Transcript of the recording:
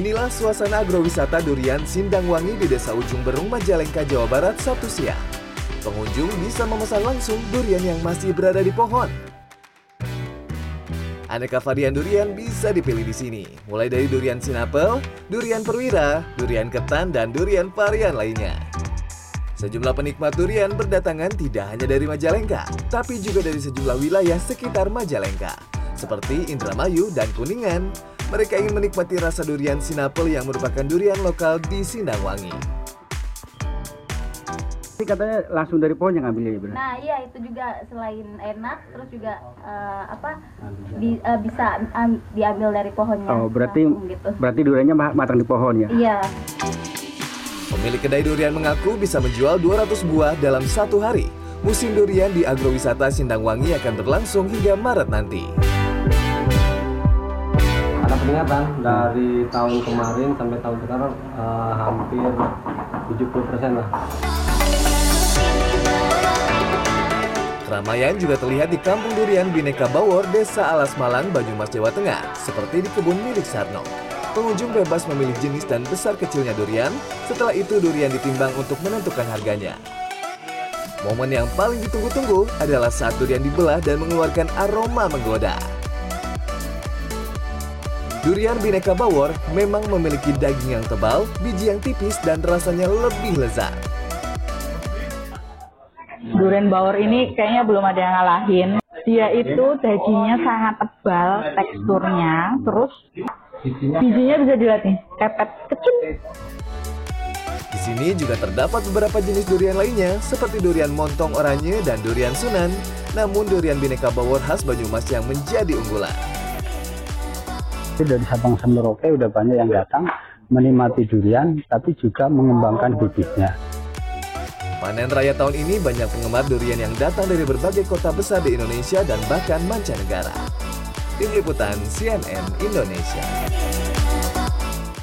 Inilah suasana agrowisata durian Sindangwangi di Desa Ujung Berung, Majalengka, Jawa Barat Sabtu siang. Pengunjung bisa memesan langsung durian yang masih berada di pohon. Aneka varian durian bisa dipilih di sini, mulai dari durian sinapel, durian perwira, durian ketan, dan durian varian lainnya. Sejumlah penikmat durian berdatangan tidak hanya dari Majalengka, tapi juga dari sejumlah wilayah sekitar Majalengka, seperti Indramayu dan Kuningan. Mereka ingin menikmati rasa durian sinapel yang merupakan durian lokal di Sindangwangi. Ini katanya langsung dari pohon yang ngambilnya ya benar? Nah iya itu juga selain enak terus juga eh, apa bi- eh, bisa am- diambil dari pohonnya. Oh berarti langsung gitu. berarti duriannya ma- matang di pohon ya? Iya. Pemilik kedai durian mengaku bisa menjual 200 buah dalam satu hari. Musim durian di agrowisata Sindangwangi akan berlangsung hingga Maret nanti. Ada peningkatan dari tahun kemarin sampai tahun sekarang eh, hampir 70% lah. Keramaian juga terlihat di Kampung Durian Bineka Bawor, Desa Alas Malang, Banyumas, Jawa Tengah, seperti di kebun milik Sarno. Pengunjung bebas memilih jenis dan besar kecilnya durian, setelah itu durian ditimbang untuk menentukan harganya. Momen yang paling ditunggu-tunggu adalah saat durian dibelah dan mengeluarkan aroma menggoda. Durian Bineka Bawor memang memiliki daging yang tebal, biji yang tipis, dan rasanya lebih lezat. Durian bawor ini kayaknya belum ada yang ngalahin. Dia itu dagingnya sangat tebal teksturnya, terus bijinya bisa dilihat nih, pepet kecil. Di sini juga terdapat beberapa jenis durian lainnya seperti durian montong oranye dan durian sunan. Namun durian bineka bawor khas Banyumas yang menjadi unggulan. Jadi dari Sabang Merauke udah banyak yang datang menikmati durian, tapi juga mengembangkan bibitnya. Panen raya tahun ini banyak penggemar durian yang datang dari berbagai kota besar di Indonesia dan bahkan mancanegara. Tim Liputan CNN Indonesia.